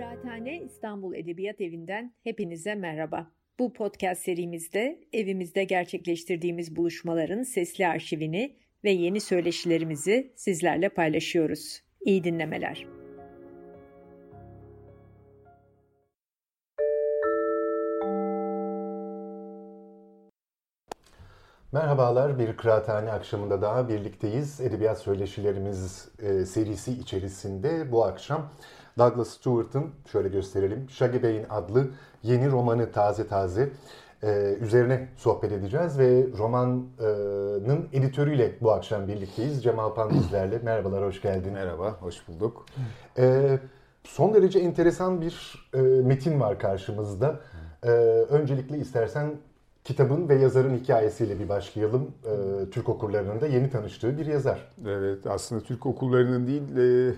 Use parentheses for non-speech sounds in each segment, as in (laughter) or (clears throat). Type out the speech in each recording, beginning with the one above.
Kıraathane İstanbul Edebiyat Evi'nden hepinize merhaba. Bu podcast serimizde evimizde gerçekleştirdiğimiz buluşmaların sesli arşivini ve yeni söyleşilerimizi sizlerle paylaşıyoruz. İyi dinlemeler. Merhabalar, bir kıraathane akşamında daha birlikteyiz. Edebiyat Söyleşilerimiz e, serisi içerisinde bu akşam Douglas Stewart'ın, şöyle gösterelim, Shaggy Bey'in adlı yeni romanı taze taze e, üzerine sohbet edeceğiz ve romanın editörüyle bu akşam birlikteyiz. Cemal Pan (clears throat) bizlerle. Merhabalar, hoş geldin. Merhaba, hoş bulduk. E, son derece enteresan bir e, metin var karşımızda. E, öncelikle istersen kitabın ve yazarın hikayesiyle bir başlayalım. E, Türk okurlarının da yeni tanıştığı bir yazar. Evet, aslında Türk okurlarının değil, e,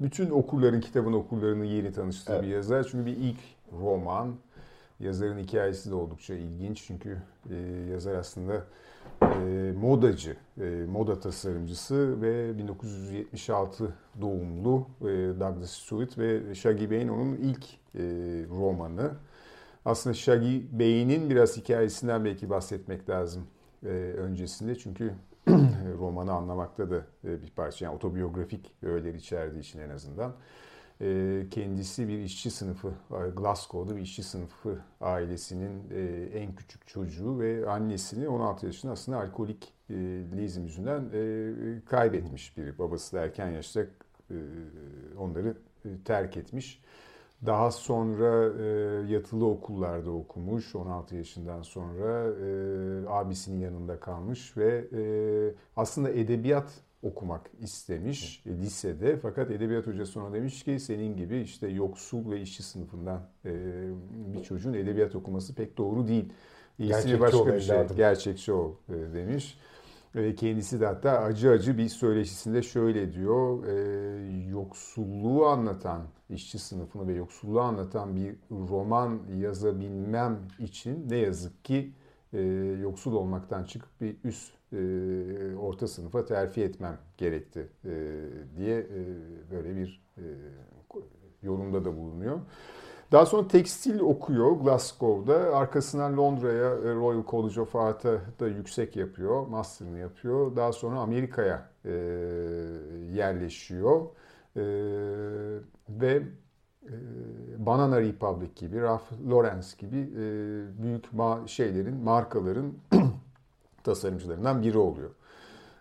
bütün okurların, kitabın okurlarının yeni tanıştığı evet. bir yazar. Çünkü bir ilk roman, yazarın hikayesi de oldukça ilginç. Çünkü e, yazar aslında e, modacı, e, moda tasarımcısı ve 1976 doğumlu e, Douglas Stewart ve Shaggy Bey'in onun ilk e, romanı. Aslında Shaggy Bey'in biraz hikayesinden belki bahsetmek lazım e, öncesinde. Çünkü (clears throat) romanı anlamakta da e, bir parça. Yani otobiyografik öğeler içerdiği için en azından. E, kendisi bir işçi sınıfı, e, Glasgow'da bir işçi sınıfı ailesinin en küçük çocuğu ve annesini 16 yaşında aslında alkolik lizm yüzünden kaybetmiş biri. Babası da erken yaşta onları terk etmiş. Daha sonra e, yatılı okullarda okumuş. 16 yaşından sonra e, abisinin yanında kalmış ve e, aslında edebiyat okumak istemiş e, lisede. Fakat edebiyat hocası ona demiş ki senin gibi işte yoksul ve işçi sınıfından e, bir çocuğun edebiyat okuması pek doğru değil. İyisini başka bir şey. Gerçekçi ol e, demiş. Kendisi de hatta acı acı bir söyleşisinde şöyle diyor. E, yoksulluğu anlatan, işçi sınıfını ve yoksulluğu anlatan bir roman yazabilmem için ne yazık ki e, yoksul olmaktan çıkıp bir üst e, orta sınıfa terfi etmem gerekti e, diye böyle bir yorumda da bulunuyor. Daha sonra tekstil okuyor Glasgow'da. Arkasından Londra'ya e, Royal College of Art'a da yüksek yapıyor. Master'ını yapıyor. Daha sonra Amerika'ya e, yerleşiyor. E, ve e, Banana Republic gibi, Ralph Lauren gibi e, büyük ma- şeylerin, markaların (clears throat) tasarımcılarından biri oluyor.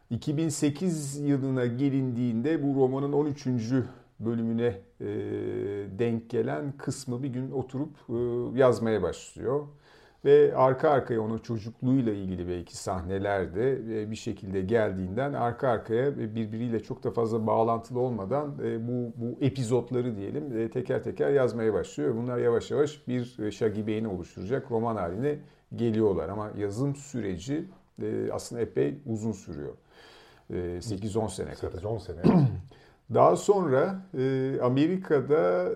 2008 yılına gelindiğinde bu romanın 13 bölümüne e, denk gelen kısmı bir gün oturup e, yazmaya başlıyor. Ve arka arkaya onun çocukluğuyla ilgili belki sahneler de e, bir şekilde geldiğinden arka arkaya birbiriyle çok da fazla bağlantılı olmadan e, bu, bu epizotları diyelim e, teker teker yazmaya başlıyor. Bunlar yavaş yavaş bir şagibeyni oluşturacak roman haline geliyorlar. Ama yazım süreci aslında epey uzun sürüyor. 8-10 sene kadar. 8-10 sene. (clears throat) Daha sonra e, Amerika'da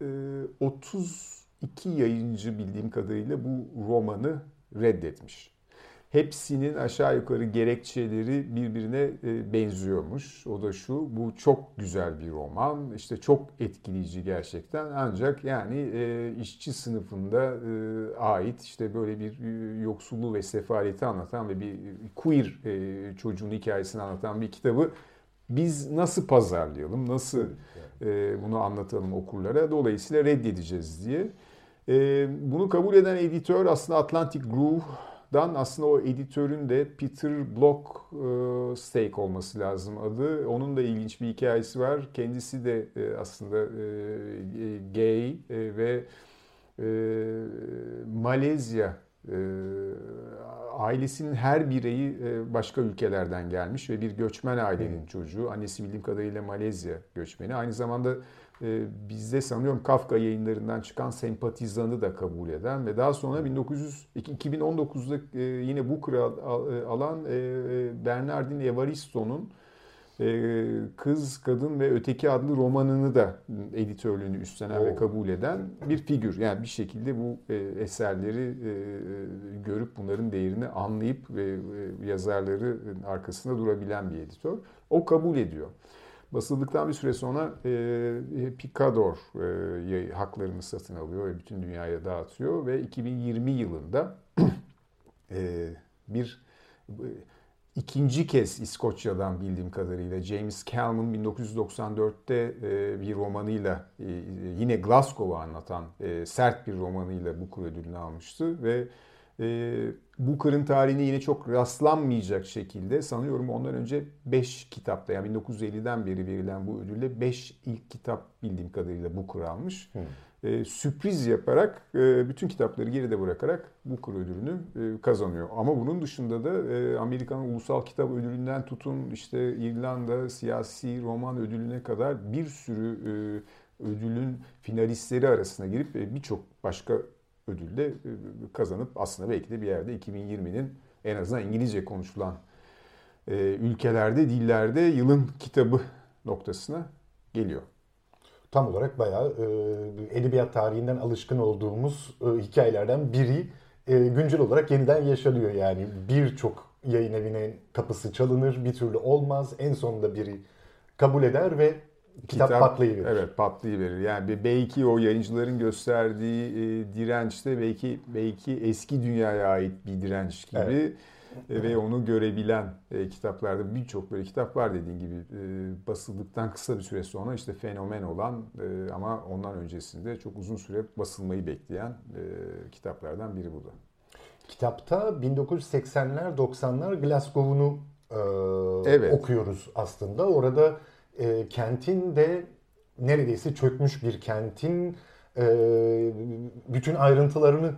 e, 32 yayıncı bildiğim kadarıyla bu romanı reddetmiş. Hepsinin aşağı yukarı gerekçeleri birbirine e, benziyormuş. O da şu, bu çok güzel bir roman, işte çok etkileyici gerçekten. Ancak yani e, işçi sınıfında e, ait işte böyle bir yoksulluğu ve sefaleti anlatan ve bir queer çocuğun hikayesini anlatan bir kitabı biz nasıl pazarlayalım, nasıl e, bunu anlatalım okurlara. Dolayısıyla reddedeceğiz diye. E, bunu kabul eden editör aslında Atlantic Groove'dan aslında o editörün de Peter Block e, Stake olması lazım adı. Onun da ilginç bir hikayesi var. Kendisi de e, aslında e, gay e, ve e, Malezya e, ailesinin her bireyi e, başka ülkelerden gelmiş ve bir göçmen ailenin çocuğu. Annesi bildiğim kadarıyla Malezya göçmeni. Aynı zamanda e, bizde sanıyorum Kafka yayınlarından çıkan sempatizanı da kabul eden ve daha sonra 1900 2019'da yine bu kral alan Bernardin Evaristo'nun Kız, Kadın ve Öteki adlı romanını da editörlüğünü üstlenen Oo. ve kabul eden bir figür. Yani bir şekilde bu e, eserleri e, görüp bunların değerini anlayıp ve yazarları arkasında durabilen bir editör. O kabul ediyor. Basıldıktan bir süre sonra e, Picador e, haklarını satın alıyor ve bütün dünyaya dağıtıyor ve 2020 yılında (clears throat) e, bir ikinci kez İskoçya'dan bildiğim kadarıyla James Calman 1994'te e, bir romanıyla e, yine Glasgow'u anlatan e, sert bir romanıyla Booker ödülünü almıştı ve Booker'ın tarihine yine çok rastlanmayacak şekilde sanıyorum ondan önce 5 kitapta yani 1950'den beri verilen bu ödülle 5 ilk kitap bildiğim kadarıyla Booker almış. Hmm e, sürpriz yaparak e, bütün kitapları geride bırakarak Booker ödülünü e, kazanıyor. Ama bunun dışında da e, Amerikan Ulusal Kitap Ödülü'nden tutun işte İrlanda siyasi roman ödülüne kadar bir sürü e, ödülün finalistleri arasına girip e, birçok başka ödülde e, kazanıp aslında belki de bir yerde 2020'nin en azından İngilizce konuşulan e, ülkelerde, dillerde yılın kitabı noktasına geliyor tam olarak bayağı e, edebiyat tarihinden alışkın olduğumuz e, hikayelerden biri e, güncel olarak yeniden yaşanıyor yani. Birçok yayın evinin kapısı çalınır, bir türlü olmaz. En sonunda biri kabul eder ve kitap, kitap patlayıverir. Evet patlayıverir. Yani belki o yayıncıların gösterdiği e, dirençte belki belki eski dünyaya ait bir direnç gibi. Evet ve onu görebilen e, kitaplarda birçok böyle kitap var dediğin gibi e, basıldıktan kısa bir süre sonra işte fenomen olan e, ama ondan öncesinde çok uzun süre basılmayı bekleyen e, kitaplardan biri bu da. Kitapta 1980'ler 90'lar Glasgow'unu e, evet. okuyoruz aslında. Orada e, kentin de neredeyse çökmüş bir kentin e, bütün ayrıntılarını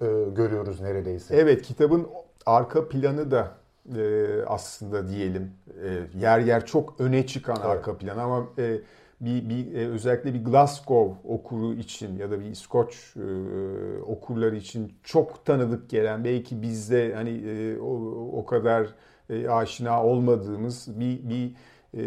e, görüyoruz neredeyse. Evet kitabın arka planı da e, aslında diyelim e, yer yer çok öne çıkan evet. arka plan ama e, bir, bir e, özellikle bir Glasgow okuru için ya da bir İskoç e, okurları için çok tanıdık gelen belki bizde hani e, o, o kadar e, aşina olmadığımız bir bir e,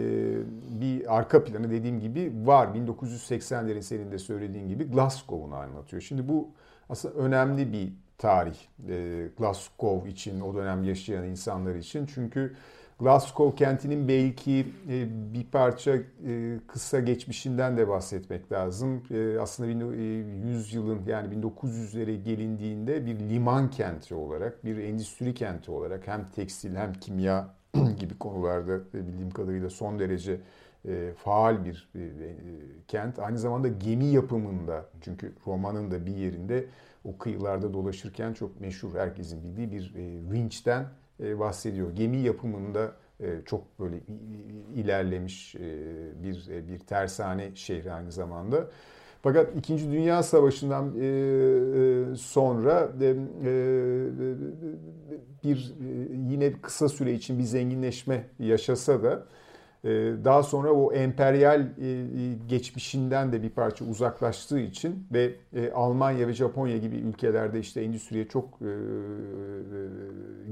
bir arka planı dediğim gibi var. 1980'lerin senin de söylediğin gibi Glasgow'unu anlatıyor. Şimdi bu aslında önemli bir tarih e, Glasgow için, o dönem yaşayan insanlar için. Çünkü Glasgow kentinin belki e, bir parça e, kısa geçmişinden de bahsetmek lazım. E, aslında 100 yılın yani 1900'lere gelindiğinde bir liman kenti olarak, bir endüstri kenti olarak hem tekstil hem kimya (clears throat) gibi konularda bildiğim kadarıyla son derece faal bir kent. Aynı zamanda gemi yapımında çünkü romanın da bir yerinde o kıyılarda dolaşırken çok meşhur herkesin bildiği bir e, vinçten e, bahsediyor. Gemi yapımında e, çok böyle ilerlemiş e, bir e, bir tersane şehri aynı zamanda. Fakat İkinci Dünya Savaşı'ndan sonra bir yine kısa süre için bir zenginleşme yaşasa da daha sonra o emperyal e, e, geçmişinden de bir parça uzaklaştığı için ve e, Almanya ve Japonya gibi ülkelerde işte endüstriye çok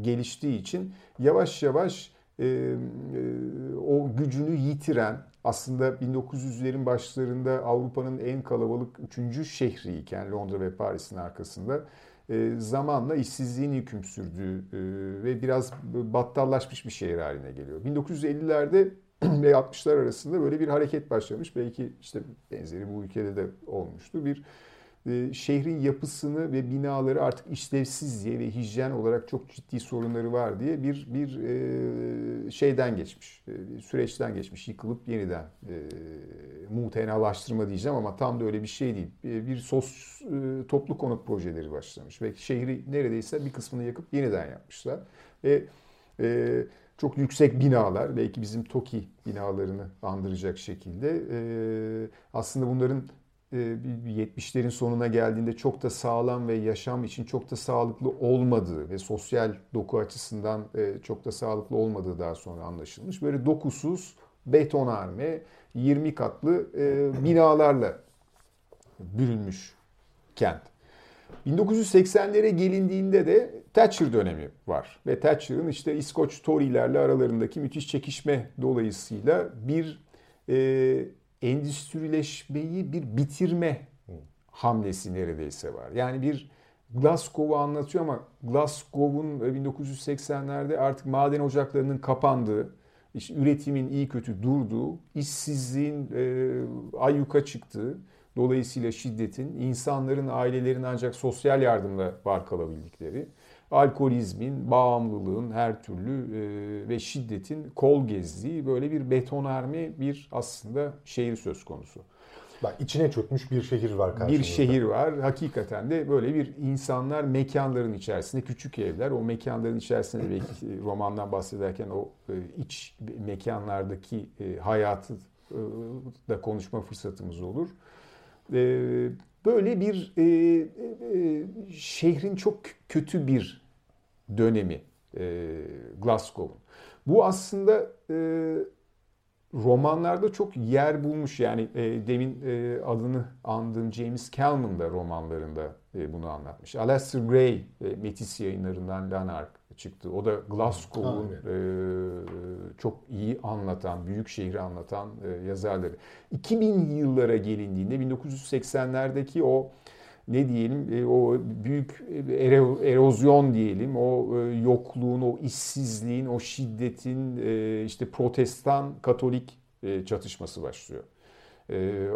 geliştiği için yavaş yavaş o gücünü yitiren aslında 1900'lerin başlarında Avrupa'nın en kalabalık üçüncü şehriyken Londra ve Paris'in arkasında zamanla işsizliğin hüküm sürdüğü ve biraz battallaşmış bir şehir haline geliyor. 1950'lerde (clears throat) ve 60'lar arasında böyle bir hareket başlamış. Belki işte benzeri bu ülkede de olmuştu. Bir e, şehrin yapısını ve binaları artık işlevsiz diye ve hijyen olarak çok ciddi sorunları var diye bir bir e, şeyden geçmiş, e, süreçten geçmiş, yıkılıp yeniden muhtenalaştırma diyeceğim ama tam da öyle bir şey değil. Bir sos toplu konut projeleri başlamış ve şehri neredeyse bir kısmını yakıp yeniden yapmışlar ve çok yüksek binalar, belki bizim TOKİ binalarını andıracak şekilde. E, aslında bunların e, 70'lerin sonuna geldiğinde çok da sağlam ve yaşam için çok da sağlıklı olmadığı ve sosyal doku açısından e, çok da sağlıklı olmadığı daha sonra anlaşılmış. Böyle dokusuz, betonarme, 20 katlı e, binalarla bürünmüş kent. 1980'lere gelindiğinde de Thatcher dönemi var. Ve Thatcher'ın işte İskoç Tory'lerle aralarındaki müthiş çekişme dolayısıyla bir e, endüstrileşmeyi bir bitirme hamlesi neredeyse var. Yani bir Glasgow'u anlatıyor ama Glasgow'un 1980'lerde artık maden ocaklarının kapandığı, işte üretimin iyi kötü durduğu, işsizliğin e, ayyuka çıktığı, dolayısıyla şiddetin, insanların, ailelerin ancak sosyal yardımla var kalabildikleri, alkolizmin, bağımlılığın her türlü e, ve şiddetin kol gezdiği böyle bir betonarme bir aslında şehir söz konusu. Bak içine çökmüş bir şehir var karşımızda. Bir şehir var. Hakikaten de böyle bir insanlar mekanların içerisinde küçük evler. O mekanların içerisinde belki romandan bahsederken o e, iç mekanlardaki e, hayatı e, da konuşma fırsatımız olur. Böyle bir şehrin çok kötü bir dönemi Glasgow'un. Bu aslında romanlarda çok yer bulmuş. Yani e, demin e, adını andığım James Calman da romanlarında e, bunu anlatmış. Aleister Gray e, Metis yayınlarından Lanark çıktı. O da Glasgow'un e, çok iyi anlatan, büyük şehri anlatan e, yazarları. 2000 yıllara gelindiğinde 1980'lerdeki o ne diyelim e, o büyük erozyon diyelim o e, yokluğun o işsizliğin o şiddetin e, işte protestan katolik çatışması başlıyor.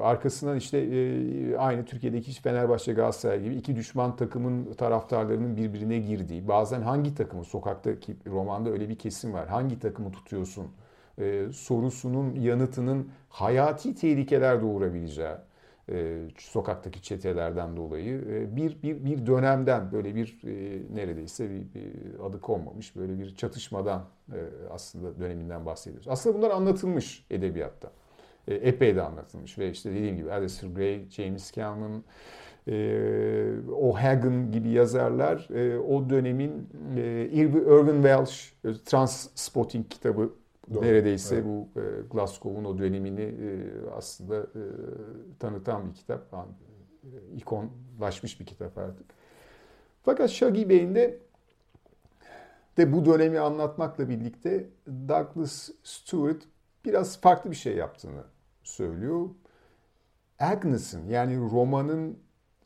Arkasından işte aynı Türkiye'deki Fenerbahçe Galatasaray gibi iki düşman takımın taraftarlarının birbirine girdiği bazen hangi takımı sokaktaki romanda öyle bir kesim var hangi takımı tutuyorsun sorusunun yanıtının hayati tehlikeler doğurabileceği e, sokaktaki çetelerden dolayı e, bir bir bir dönemden böyle bir e, neredeyse bir, bir adı konmamış böyle bir çatışmadan e, aslında döneminden bahsediyoruz. Aslında bunlar anlatılmış edebiyatta. E, epey de anlatılmış ve işte dediğim gibi Alistair Gray, James Cameron, e, O'Hagan gibi yazarlar e, o dönemin e, Irving Welsh e, Transpotting kitabı Doğru. Neredeyse evet. bu e, Glasgow'un o dönemini e, aslında e, tanıtan bir kitap. Yani, e, ikonlaşmış bir kitap artık. Fakat Shaggy Bey'in de de bu dönemi anlatmakla birlikte Douglas Stewart biraz farklı bir şey yaptığını söylüyor. Agnes'in yani romanın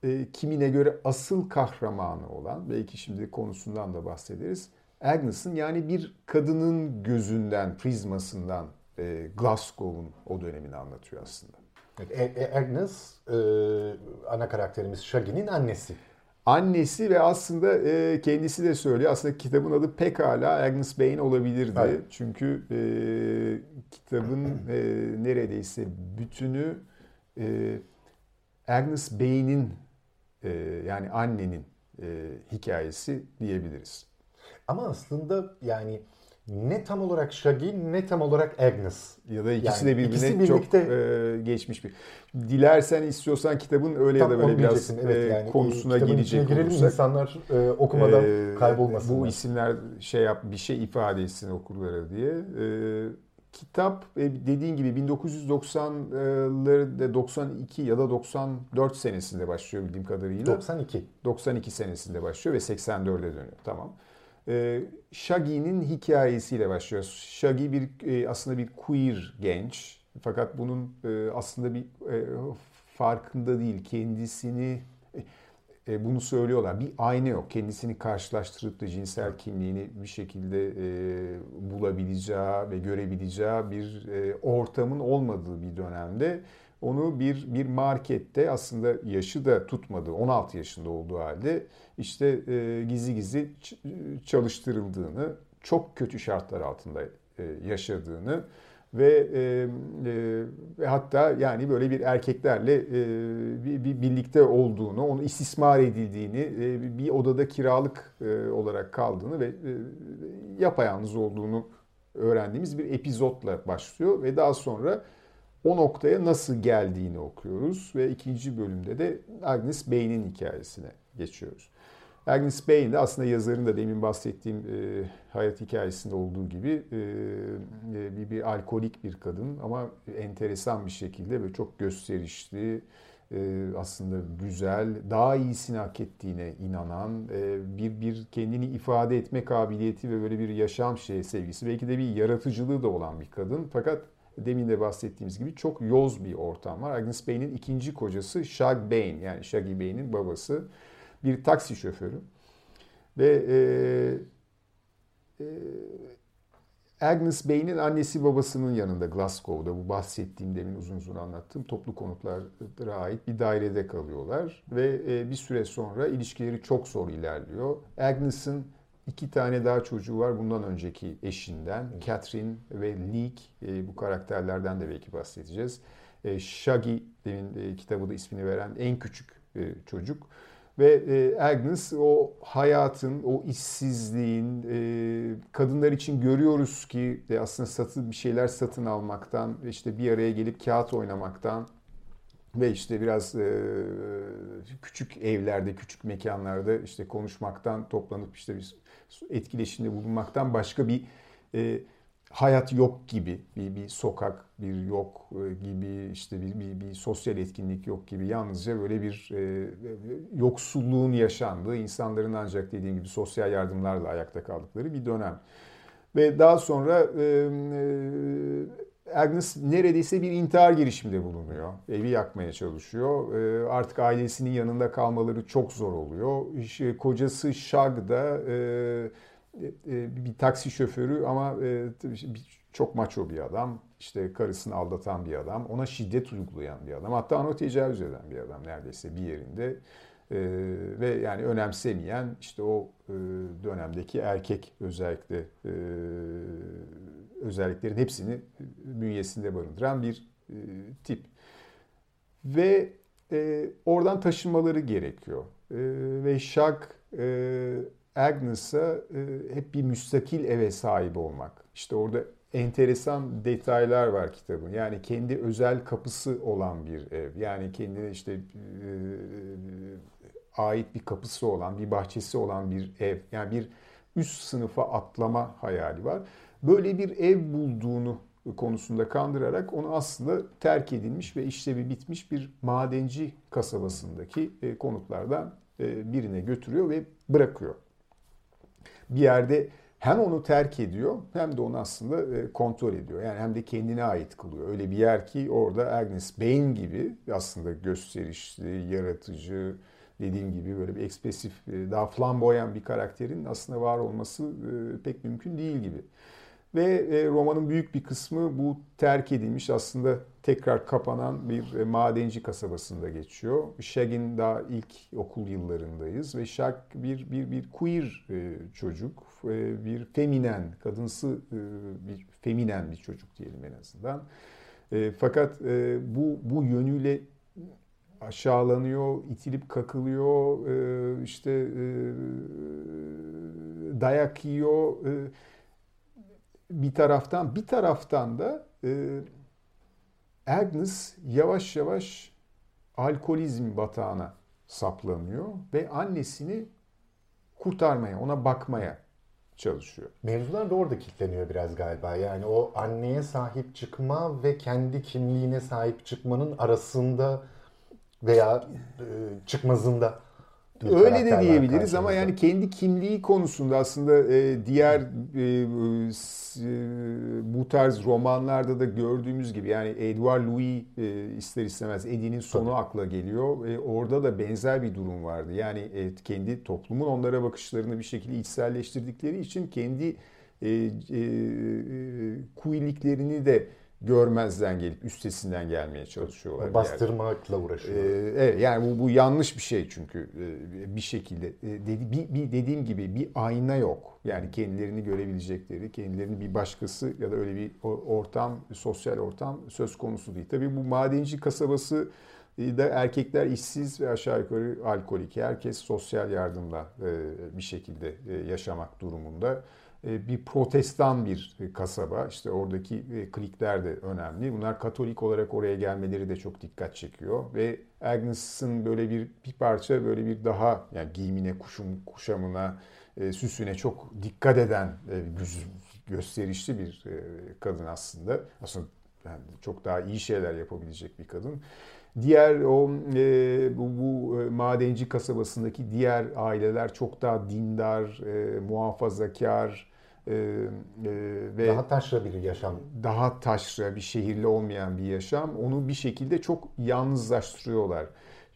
e, kimine göre asıl kahramanı olan, belki şimdi konusundan da bahsederiz Agnes'ın yani bir kadının gözünden, prizmasından e, Glasgow'un o dönemini anlatıyor aslında. Evet, Agnes e, ana karakterimiz Shaggy'nin annesi. Annesi ve aslında e, kendisi de söylüyor. Aslında kitabın adı pekala Agnes Bain olabilirdi. Evet. Çünkü e, kitabın e, neredeyse bütünü e, Agnes Bain'in e, yani annenin e, hikayesi diyebiliriz. Ama aslında yani ne tam olarak Shaggy ne tam olarak Agnes. Ya da ikisi yani de birbirine ikisi birlikte, çok e, geçmiş bir. Dilersen istiyorsan kitabın öyle ya da böyle biraz evet, e, yani, konusuna gelecek girelim olursak. insanlar e, okumadan e, kaybolmasınlar. Bu isimler şey yap bir şey ifade etsin okurlara diye. E, kitap e, dediğin gibi 1990'ları 92 ya da 94 senesinde başlıyor bildiğim kadarıyla. 92. 92 senesinde başlıyor ve 84'e dönüyor. Tamam. E, Shaggy'nin hikayesiyle başlıyor. Shaggy bir e, aslında bir queer genç. Fakat bunun e, aslında bir e, farkında değil. Kendisini e, bunu söylüyorlar. Bir ayna yok. Kendisini karşılaştırıp da cinsel kimliğini bir şekilde e, bulabileceği ve görebileceği bir e, ortamın olmadığı bir dönemde onu bir bir markette aslında yaşı da tutmadı. 16 yaşında olduğu halde işte e, gizli gizli çalıştırıldığını, çok kötü şartlar altında e, yaşadığını ve e, e, hatta yani böyle bir erkeklerle e, bir, bir birlikte olduğunu, onu istismar edildiğini, e, bir odada kiralık e, olarak kaldığını ve e, yapayalnız olduğunu öğrendiğimiz bir epizotla başlıyor ve daha sonra o noktaya nasıl geldiğini okuyoruz ve ikinci bölümde de Agnes Bey'in hikayesine geçiyoruz. Agnes Bain de aslında yazarın da demin bahsettiğim e, hayat hikayesinde olduğu gibi e, e, bir, bir alkolik bir kadın ama enteresan bir şekilde ve çok gösterişli, e, aslında güzel, daha iyisini hak ettiğine inanan, e, bir bir kendini ifade etme kabiliyeti ve böyle bir yaşam şey sevgisi, belki de bir yaratıcılığı da olan bir kadın. Fakat demin de bahsettiğimiz gibi çok yoz bir ortam var. Agnes Bain'in ikinci kocası Shag Bain yani Shaggy Bain'in babası bir taksi şoförü ve e, e, Agnes Bey'in annesi babasının yanında Glasgow'da bu bahsettiğim demin uzun uzun anlattığım toplu konutlara ait bir dairede kalıyorlar ve e, bir süre sonra ilişkileri çok zor ilerliyor. Agnes'ın iki tane daha çocuğu var bundan önceki eşinden. Catherine ve Leek e, bu karakterlerden de belki bahsedeceğiz. E, Shaggy demin kitabı da ismini veren en küçük çocuk. Ve e, Agnes o hayatın, o işsizliğin, e, kadınlar için görüyoruz ki e, aslında satın bir şeyler satın almaktan, işte bir araya gelip kağıt oynamaktan ve işte biraz küçük evlerde, küçük mekanlarda işte konuşmaktan, toplanıp işte bir etkileşimde bulunmaktan başka bir hayat yok gibi bir, bir sokak bir yok e, gibi işte bir, bir, bir sosyal etkinlik yok gibi yalnızca böyle bir e, yoksulluğun yaşandığı insanların ancak dediğim gibi sosyal yardımlarla ayakta kaldıkları bir dönem. Ve daha sonra e, e, Agnes neredeyse bir intihar girişiminde bulunuyor. Evi yakmaya çalışıyor. E, artık ailesinin yanında kalmaları çok zor oluyor. İşte, kocası Shag da e, e, e, bir taksi şoförü ama e, çok maço bir adam. İşte karısını aldatan bir adam. Ona şiddet uygulayan bir adam. Hatta ona tecavüz eden bir adam neredeyse bir yerinde. ve yani önemsemeyen işte o dönemdeki erkek özellikle özelliklerin hepsini bünyesinde barındıran bir tip. Ve oradan taşınmaları gerekiyor. ve Şak Agnes'a e, hep bir müstakil eve sahip olmak. İşte orada enteresan detaylar var kitabın. Yani kendi özel kapısı olan bir ev. Yani kendine işte e, ait bir kapısı olan, bir bahçesi olan bir ev. Yani bir üst sınıfa atlama hayali var. Böyle bir ev bulduğunu konusunda kandırarak onu aslında terk edilmiş ve işlevi bitmiş bir madenci kasabasındaki e, konutlardan e, birine götürüyor ve bırakıyor bir yerde hem onu terk ediyor hem de onu aslında e, kontrol ediyor. Yani hem de kendine ait kılıyor. Öyle bir yer ki orada Agnes Bain gibi aslında gösterişli, yaratıcı, dediğim gibi böyle bir ekspresif, daha flamboyan bir karakterin aslında var olması pek mümkün değil gibi. Ve e, romanın büyük bir kısmı bu terk edilmiş aslında tekrar kapanan bir e, madenci kasabasında geçiyor. Shag'in daha ilk okul yıllarındayız ve Shag bir bir bir queer e, çocuk, bir feminen, kadınsı bir feminen bir çocuk diyelim en azından. Fakat bu bu yönüyle aşağılanıyor, itilip kakılıyor, işte dayak yiyor bir taraftan bir taraftan da e, Agnes yavaş yavaş alkolizm batağına saplanıyor ve annesini kurtarmaya, ona bakmaya çalışıyor. Mevzular da orada kilitleniyor biraz galiba. Yani o anneye sahip çıkma ve kendi kimliğine sahip çıkmanın arasında veya e, çıkmazında Öyle de diyebiliriz ama yani kendi kimliği konusunda aslında e, diğer e, e, bu tarz romanlarda da gördüğümüz gibi yani Edouard Louis e, ister istemez Eddie'nin sonu Tabii. akla geliyor. E, orada da benzer bir durum vardı. Yani e, kendi toplumun onlara bakışlarını bir şekilde içselleştirdikleri için kendi e, e, kuiliklerini de görmezden gelip üstesinden gelmeye çalışıyorlar. Bastırmakla uğraşıyorlar. Ee, evet yani bu, bu yanlış bir şey çünkü ee, bir şekilde. Ee, dedi, bir, bir dediğim gibi bir ayna yok. Yani kendilerini görebilecekleri, kendilerini bir başkası ya da öyle bir ortam, sosyal ortam söz konusu değil. Tabii bu madenci kasabası e, da erkekler işsiz ve aşağı yukarı alkolik. Herkes sosyal yardımla e, bir şekilde e, yaşamak durumunda. E, bir protestan bir kasaba. İşte oradaki e, klikler de önemli. Bunlar Katolik olarak oraya gelmeleri de çok dikkat çekiyor. Ve Agnes'ın böyle bir, bir parça böyle bir daha yani giyimine, kuşum, kuşamına, e, süsüne çok dikkat eden e, gösterişli bir kadın aslında. Aslında yani çok daha iyi şeyler yapabilecek bir kadın. Diğer o e, bu, bu madenci kasabasındaki diğer aileler çok daha dindar, e, muhafazakar, e, e, ve daha taşra bir yaşam. Daha taşra bir şehirli olmayan bir yaşam. Onu bir şekilde çok yalnızlaştırıyorlar.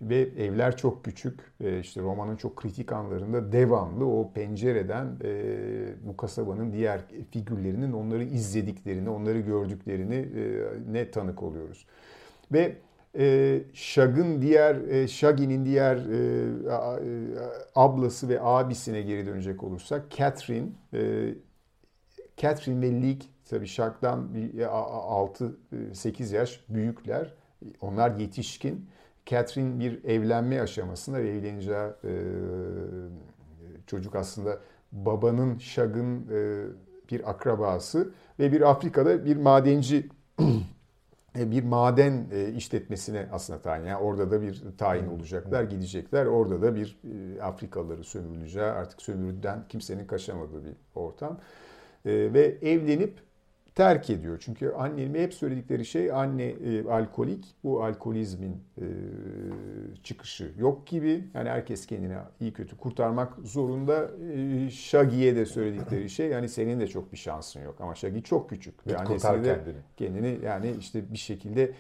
Ve evler çok küçük. E, işte romanın çok kritik anlarında devamlı o pencereden e, bu kasabanın diğer figürlerinin onları izlediklerini, onları gördüklerini e, ne tanık oluyoruz. Ve e, Shag'ın diğer, e, Shaggy'nin diğer e, a, e, ablası ve abisine geri dönecek olursak Catherine, e, Catherine ve Leek tabii Shag'dan 6-8 yaş büyükler. Onlar yetişkin. Catherine bir evlenme aşamasında ve evleneceği e, çocuk aslında babanın Shag'ın e, bir akrabası ve bir Afrika'da bir madenci (clears throat) e, bir maden e, işletmesine aslında tayin. Yani orada da bir tayin olacaklar, gidecekler. Orada da bir e, Afrikalıları sömürüleceği, artık sömürüden kimsenin kaçamadığı bir ortam. Ve evlenip terk ediyor. Çünkü annenin hep söyledikleri şey anne e, alkolik. Bu alkolizmin e, çıkışı yok gibi. Yani herkes kendini iyi kötü kurtarmak zorunda. E, Shaggy'ye de söyledikleri şey yani senin de çok bir şansın yok. Ama Shaggy çok küçük. Git Ve kurtar de kendini. Kendini yani işte bir şekilde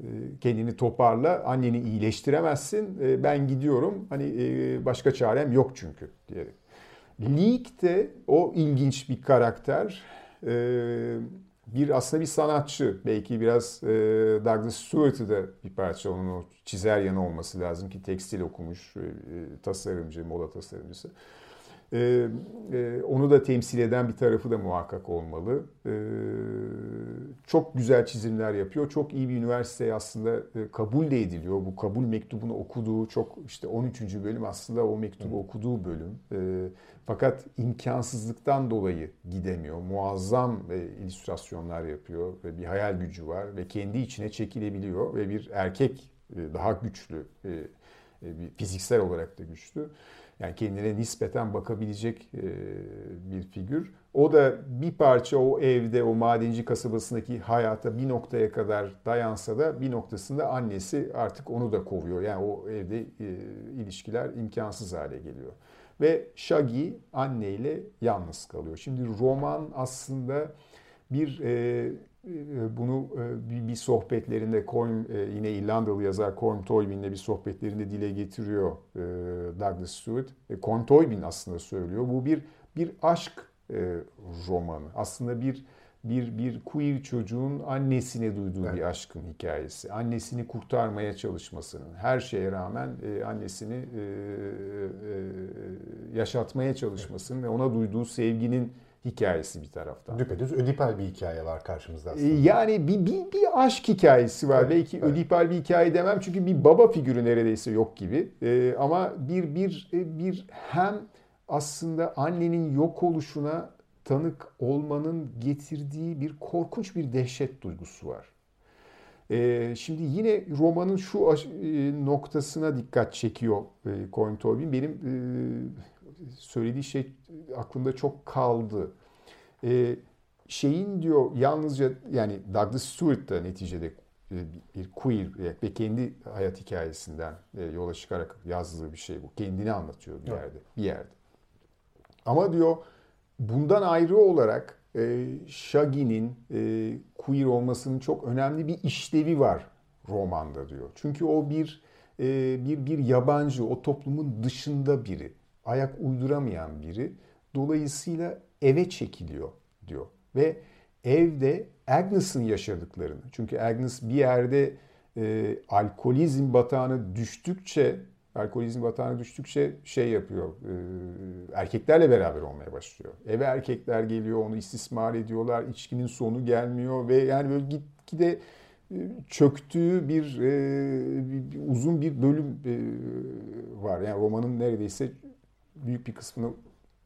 e, kendini toparla. Anneni iyileştiremezsin. E, ben gidiyorum. Hani e, başka çarem yok çünkü diyerek. Leek de o ilginç bir karakter. Ee, bir aslında bir sanatçı. Belki biraz e, Douglas Stewart'ı da bir parça onun çizer yanı olması lazım ki tekstil okumuş, e, tasarımcı, moda tasarımcısı. E, e, onu da temsil eden bir tarafı da muhakkak olmalı. E, çok güzel çizimler yapıyor. Çok iyi bir üniversiteye aslında e, kabul de ediliyor. Bu kabul mektubunu okuduğu çok işte 13. bölüm aslında o mektubu okuduğu bölüm. E, fakat imkansızlıktan dolayı gidemiyor. Muazzam e, illüstrasyonlar yapıyor ve bir hayal gücü var ve kendi içine çekilebiliyor ve bir erkek e, daha güçlü, e, e, bir fiziksel olarak da güçlü. Yani kendine nispeten bakabilecek e, bir figür. O da bir parça o evde, o madenci kasabasındaki hayata bir noktaya kadar dayansa da bir noktasında annesi artık onu da kovuyor. Yani o evde e, ilişkiler imkansız hale geliyor. Ve Shaggy anneyle yalnız kalıyor. Şimdi roman aslında bir e, bunu e, bir sohbetlerinde Colm, e, yine İrlandalı yazar Colm Toybin'le bir sohbetlerinde dile getiriyor Douglas Stewart. Colm Toybin aslında söylüyor. Bu bir bir aşk romanı. Aslında bir bir bir queer çocuğun annesine duyduğu evet. bir aşkın hikayesi. Annesini kurtarmaya çalışmasının, her şeye rağmen e, annesini e, e, yaşatmaya çalışmasının evet. ve ona duyduğu sevginin hikayesi bir taraftan. Düpedüz ödipal bir hikaye var karşımızda aslında. Yani bir, bir, bir aşk hikayesi var. Evet, Belki evet. ödipal bir hikaye demem çünkü bir baba figürü neredeyse yok gibi. Ee, ama bir bir bir hem aslında annenin yok oluşuna tanık olmanın getirdiği bir korkunç bir dehşet duygusu var. Ee, şimdi yine romanın şu e, noktasına dikkat çekiyor e, Colin Tobin. Benim e, söylediği şey aklımda çok kaldı. E, şeyin diyor yalnızca yani Douglas Stewart da neticede e, bir queer ve kendi hayat hikayesinden e, yola çıkarak yazdığı bir şey bu. Kendini anlatıyor bir yerde. Bir yerde. Ama diyor bundan ayrı olarak e, Shaggy'nin e, queer olmasının çok önemli bir işlevi var romanda diyor. Çünkü o bir e, bir bir yabancı, o toplumun dışında biri, ayak uyduramayan biri. Dolayısıyla eve çekiliyor diyor ve evde Agnes'ın yaşadıklarını. Çünkü Agnes bir yerde e, alkolizm batağına düştükçe alkolizm batağına düştükçe şey yapıyor. E, erkeklerle beraber olmaya başlıyor. Eve erkekler geliyor, onu istismar ediyorlar. içkinin sonu gelmiyor ve yani böyle gitgide e, çöktüğü bir, e, bir uzun bir bölüm e, var. Yani romanın neredeyse büyük bir kısmını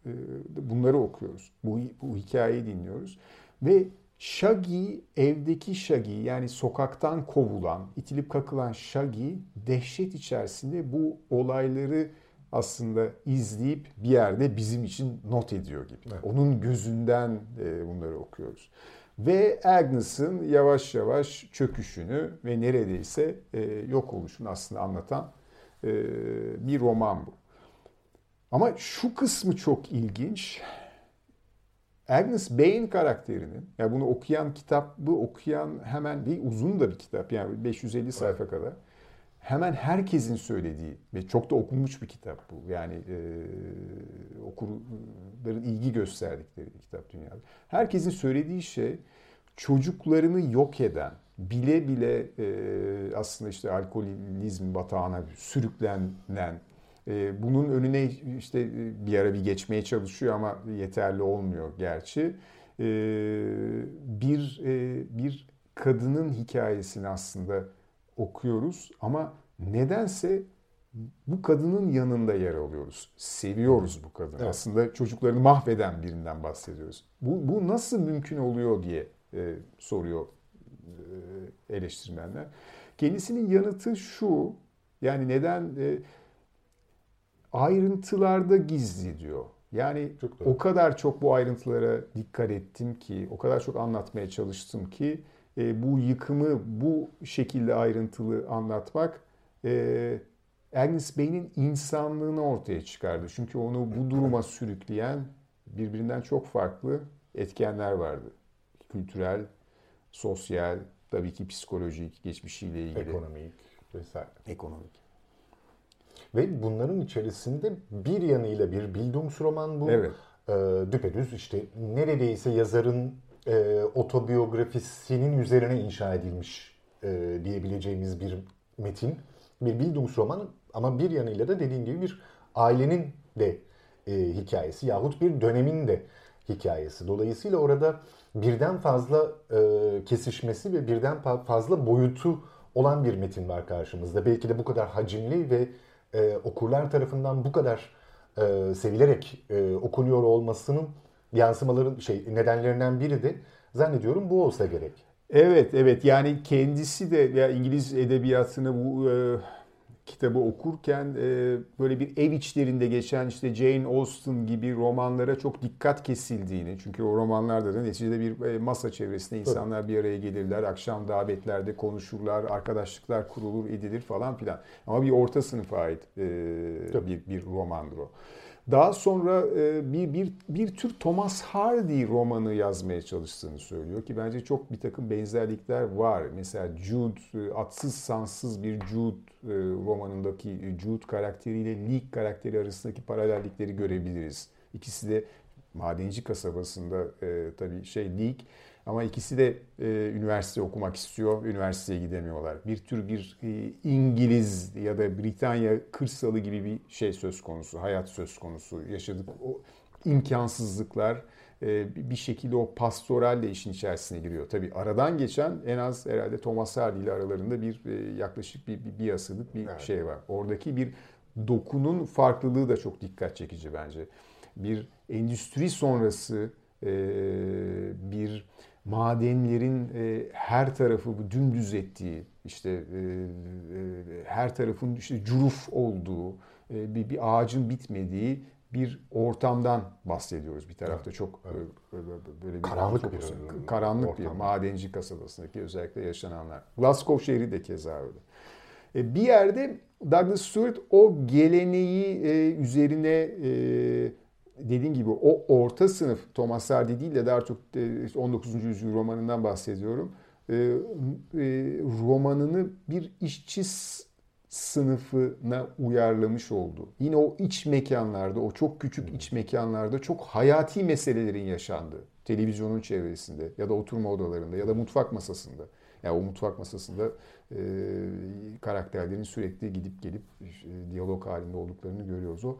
e, bunları okuyoruz. Bu, bu hikayeyi dinliyoruz. Ve Shaggy, evdeki Shaggy yani sokaktan kovulan, itilip kakılan Shaggy dehşet içerisinde bu olayları aslında izleyip bir yerde bizim için not ediyor gibi. Evet. Onun gözünden e, bunları okuyoruz. Ve Agnes'ın yavaş yavaş çöküşünü ve neredeyse e, yok oluşunu aslında anlatan e, bir roman bu. Ama şu kısmı çok ilginç. Agnes Bay'in karakterinin, yani bunu okuyan kitabı okuyan hemen bir uzun da bir kitap yani 550 sayfa kadar. hemen herkesin söylediği ve çok da okunmuş bir kitap bu. Yani e, okurların ilgi gösterdikleri bir kitap dünyada. Herkesin söylediği şey çocuklarını yok eden, bile bile e, aslında işte alkolizm batağına sürüklenen, bunun önüne işte bir ara bir geçmeye çalışıyor ama yeterli olmuyor gerçi. E, bir e, bir kadının hikayesini aslında okuyoruz ama nedense bu kadının yanında yer alıyoruz. Seviyoruz bu kadını. Evet. Aslında çocuklarını mahveden birinden bahsediyoruz. Bu, bu nasıl mümkün oluyor diye e, soruyor e, eleştirmenler. Kendisinin yanıtı şu. Yani neden e, ayrıntılarda gizli diyor. Yani o kadar çok bu ayrıntılara dikkat ettim ki, o kadar çok anlatmaya çalıştım ki e, bu yıkımı bu şekilde ayrıntılı anlatmak e, Agnes Bey'in insanlığını ortaya çıkardı. Çünkü onu bu duruma sürükleyen birbirinden çok farklı etkenler vardı. Kültürel, sosyal, tabii ki psikolojik, geçmişiyle ilgili. Ekonomik vesaire. Ekonomik. Ve bunların içerisinde bir yanıyla bir Bildungsroman bu. Evet. E, düpedüz işte neredeyse yazarın e, otobiyografisinin üzerine inşa edilmiş e, diyebileceğimiz bir metin. Bir Bildungsroman ama bir yanıyla da dediğim gibi bir ailenin de e, hikayesi yahut bir dönemin de hikayesi. Dolayısıyla orada birden fazla e, kesişmesi ve birden fazla boyutu olan bir metin var karşımızda. Belki de bu kadar hacimli ve e, okurlar tarafından bu kadar e, sevilerek e, okunuyor olmasının yansımaların şey nedenlerinden biri de zannediyorum bu olsa gerek. Evet evet yani kendisi de ya İngiliz edebiyatını bu e, kitabı okurken e, böyle bir ev içlerinde geçen işte Jane Austen gibi romanlara çok dikkat kesildiğini çünkü o romanlarda da neticede bir e, masa çevresinde insanlar bir araya gelirler, akşam davetlerde konuşurlar, arkadaşlıklar kurulur, edilir falan filan. Ama bir orta sınıfa ait e, bir, bir romandır o. Daha sonra e, bir, bir, bir tür Thomas Hardy romanı yazmaya çalıştığını söylüyor ki bence çok bir takım benzerlikler var. Mesela Jude, e, atsız sansız bir Jude e, romanındaki Jude karakteriyle Leek karakteri arasındaki paralellikleri görebiliriz. İkisi de madenci kasabasında tabii şey Leek ama ikisi de e, üniversite okumak istiyor, üniversiteye gidemiyorlar. Bir tür bir e, İngiliz ya da Britanya kırsalı gibi bir şey söz konusu, hayat söz konusu. Yaşadık o imkansızlıklar e, bir şekilde o pastoral de işin içerisine giriyor. Tabii aradan geçen en az herhalde Thomas Hardy ile aralarında bir e, yaklaşık bir, bir, bir asırlık bir evet. şey var. Oradaki bir dokunun farklılığı da çok dikkat çekici bence. Bir endüstri sonrası e, bir madenlerin e, her tarafı bu dümdüz ettiği, işte e, e, her tarafın işte curuf olduğu, e, bir, bir ağacın bitmediği bir ortamdan bahsediyoruz. Bir tarafta çok evet. böyle bir karanlık bir, bir karanlık ortam. bir madenci kasabasındaki özellikle yaşananlar. Glasgow şehri de keza öyle. E, bir yerde Douglas Stewart o geleneği e, üzerine e, dediğim gibi o orta sınıf Thomas Hardy değil de daha çok 19. E, yüzyıl romanından bahsediyorum. E, e, romanını bir işçi sınıfına uyarlamış oldu. Yine o iç mekanlarda, o çok küçük iç mekanlarda çok hayati meselelerin yaşandığı. Televizyonun çevresinde ya da oturma odalarında ya da mutfak masasında. Yani o mutfak masasında e, karakterlerin sürekli gidip gelip e, diyalog halinde olduklarını görüyoruz. O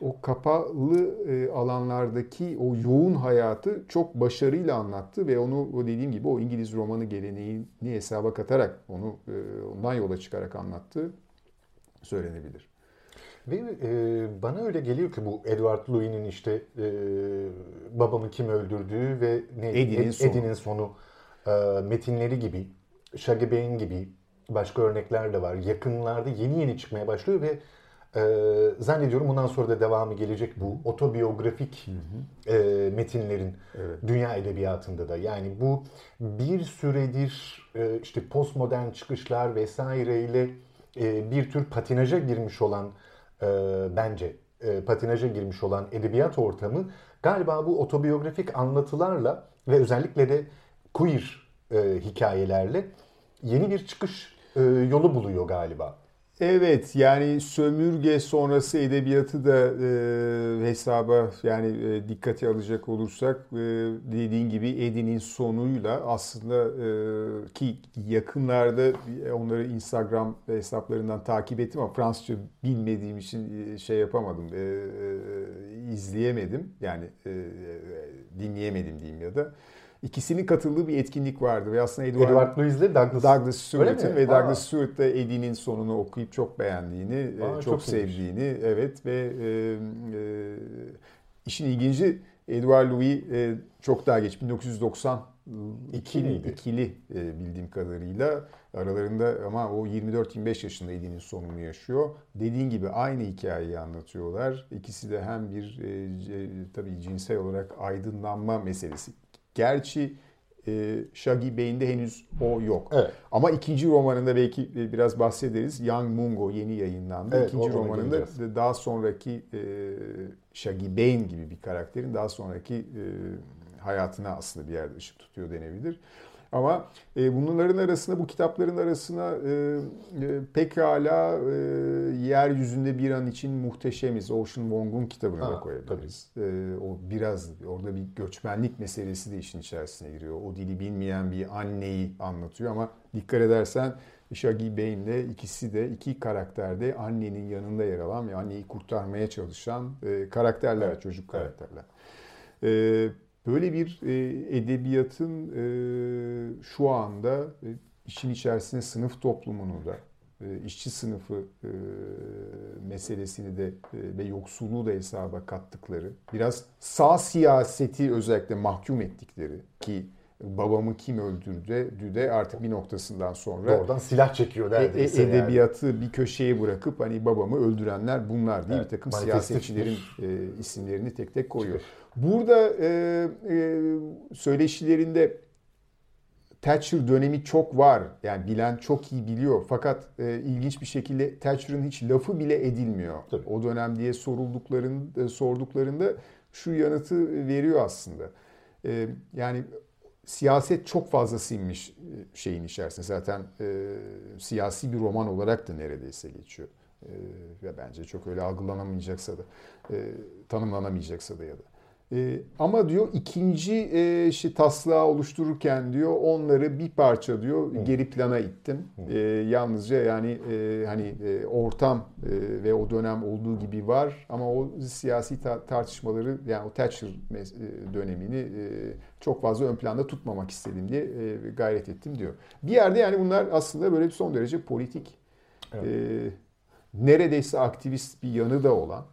o kapalı e, alanlardaki o yoğun hayatı çok başarıyla anlattı ve onu o dediğim gibi o İngiliz romanı geleneğini hesaba katarak onu e, ondan yola çıkarak anlattı söylenebilir. Ve e, bana öyle geliyor ki bu Edward Louis'nin işte e, babamı kim öldürdüğü ve ne, Eddie'nin sonu, Eddie'nin sonu e, metinleri gibi, Shaggy Bane gibi başka örnekler de var. Yakınlarda yeni yeni çıkmaya başlıyor ve ee, zannediyorum bundan sonra da devamı gelecek bu otobiyografik hı hı. E, metinlerin evet. dünya edebiyatında da. Yani bu bir süredir e, işte postmodern çıkışlar vesaireyle e, bir tür patinaja girmiş olan e, bence e, patinaja girmiş olan edebiyat ortamı galiba bu otobiyografik anlatılarla ve özellikle de queer e, hikayelerle yeni bir çıkış e, yolu buluyor galiba. Evet yani sömürge sonrası edebiyatı da e, hesaba yani e, dikkate alacak olursak e, dediğin gibi Eddie'nin sonuyla aslında e, ki yakınlarda onları Instagram hesaplarından takip ettim ama Fransızca bilmediğim için e, şey yapamadım e, e, izleyemedim yani e, dinleyemedim diyeyim ya da. İkisinin katıldığı bir etkinlik vardı ve aslında Edward, Edward Louis ile Douglas, Douglas Stewart'ın ve Aa. Douglas Stewart da Eddie'nin sonunu okuyup çok beğendiğini, e, Aa, çok, çok sevdiğini, iyiymiş. evet ve e, e, işin ilginci Edward Louis e, çok daha geç 1990 ikili, ikili e, bildiğim kadarıyla aralarında ama o 24-25 yaşında Eddie'nin sonunu yaşıyor. Dediğin gibi aynı hikayeyi anlatıyorlar. İkisi de hem bir e, e, tabii cinsel olarak aydınlanma meselesi Gerçi e, Shaggy Bey'inde henüz o yok. Evet. Ama ikinci romanında belki e, biraz bahsederiz. Young Mungo yeni yayınlandı. Evet, ikinci romanında geleceğiz. daha sonraki e, Shaggy Bey'in gibi bir karakterin daha sonraki e, hayatına aslında bir yerde ışık tutuyor denebilir. Ama e, bunların arasında, bu kitapların arasına e, e, pekala e, yeryüzünde bir an için muhteşemiz. Ocean Wong'un kitabını ha, da koyabiliriz. E, o biraz orada bir göçmenlik meselesi de işin içerisine giriyor. O dili bilmeyen bir anneyi anlatıyor ama dikkat edersen Shaggy Bey'inle ikisi de iki karakterde annenin yanında yer alan ve anneyi kurtarmaya çalışan e, karakterler, evet. çocuk karakterler. Evet. E, Böyle bir e, edebiyatın e, şu anda e, işin içerisine sınıf toplumunu da, işçi sınıfı meselesini de ve yoksulluğu da hesaba kattıkları, biraz sağ siyaseti özellikle mahkum ettikleri ki babamı kim öldürdü de artık bir noktasından sonra oradan silah çekiyor neredeyse. E, edebiyatı yani. bir köşeye bırakıp hani babamı öldürenler bunlar değil evet, bir takım siyasetçilerin e, isimlerini tek tek koyuyor. Çıkıyor. Burada e, e, söyleşilerinde Thatcher dönemi çok var. Yani bilen çok iyi biliyor. Fakat e, ilginç bir şekilde Thatcher'ın hiç lafı bile edilmiyor. Tabii. O dönem diye sorulduklarında, e, sorduklarında şu yanıtı veriyor aslında. E, yani siyaset çok fazla sinmiş e, şeyin içerisinde. Zaten e, siyasi bir roman olarak da neredeyse geçiyor. E, ve bence çok öyle algılanamayacaksa da, e, tanımlanamayacaksa da ya da. E, ama diyor ikinci e, şey, taslağı oluştururken diyor onları bir parça diyor Hı. geri plana ittim. E, yalnızca yani e, hani e, ortam e, ve o dönem olduğu gibi var ama o siyasi ta- tartışmaları yani o Thatcher e, dönemini e, çok fazla ön planda tutmamak istedim diye e, gayret ettim diyor. Bir yerde yani bunlar aslında böyle bir son derece politik evet. e, neredeyse aktivist bir yanı da olan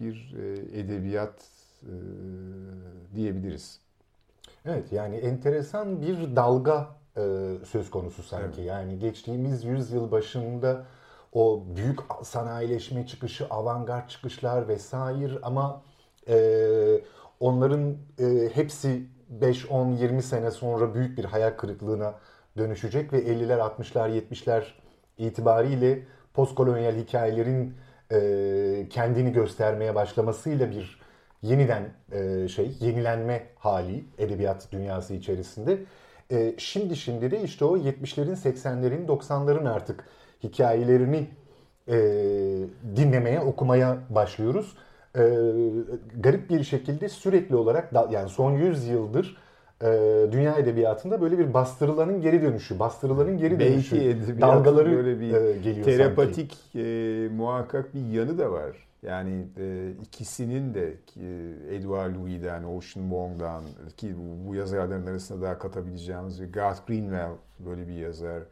bir e, edebiyat e, diyebiliriz. Evet yani enteresan bir dalga söz konusu sanki. Evet. Yani geçtiğimiz yüzyıl başında o büyük sanayileşme çıkışı, avantgard çıkışlar vesaire ama onların hepsi 5, 10, 20 sene sonra büyük bir hayal kırıklığına dönüşecek ve 50'ler, 60'lar, 70'ler itibariyle postkolonyal hikayelerin e, kendini göstermeye başlamasıyla bir yeniden e, şey yenilenme hali edebiyat dünyası içerisinde. E, şimdi şimdi de işte o 70'lerin, 80'lerin, 90'ların artık hikayelerini e, dinlemeye, okumaya başlıyoruz. E, garip bir şekilde sürekli olarak yani son 100 yıldır e, dünya edebiyatında böyle bir bastırılanın geri dönüşü, bastırılanın geri dönüşü Belki dalgaları böyle bir e, geliyor terapatik e, muhakkak bir yanı da var. Yani e, ikisinin de e, Edward Louis'den, Ocean Wong'dan ki bu, bu yazarların arasında daha katabileceğimiz ve Garth Greenwell böyle bir yazar.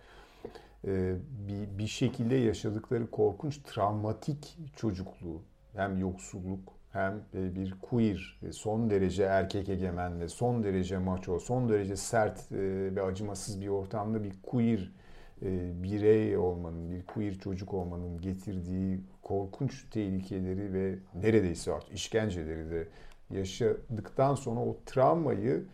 E, bir, bir şekilde yaşadıkları korkunç travmatik çocukluğu hem yoksulluk hem e, bir queer, e, son derece erkek egemen ve son derece macho, son derece sert e, ve acımasız bir ortamda bir queer birey olmanın, bir queer çocuk olmanın getirdiği korkunç tehlikeleri ve neredeyse artık işkenceleri de yaşadıktan sonra o travmayı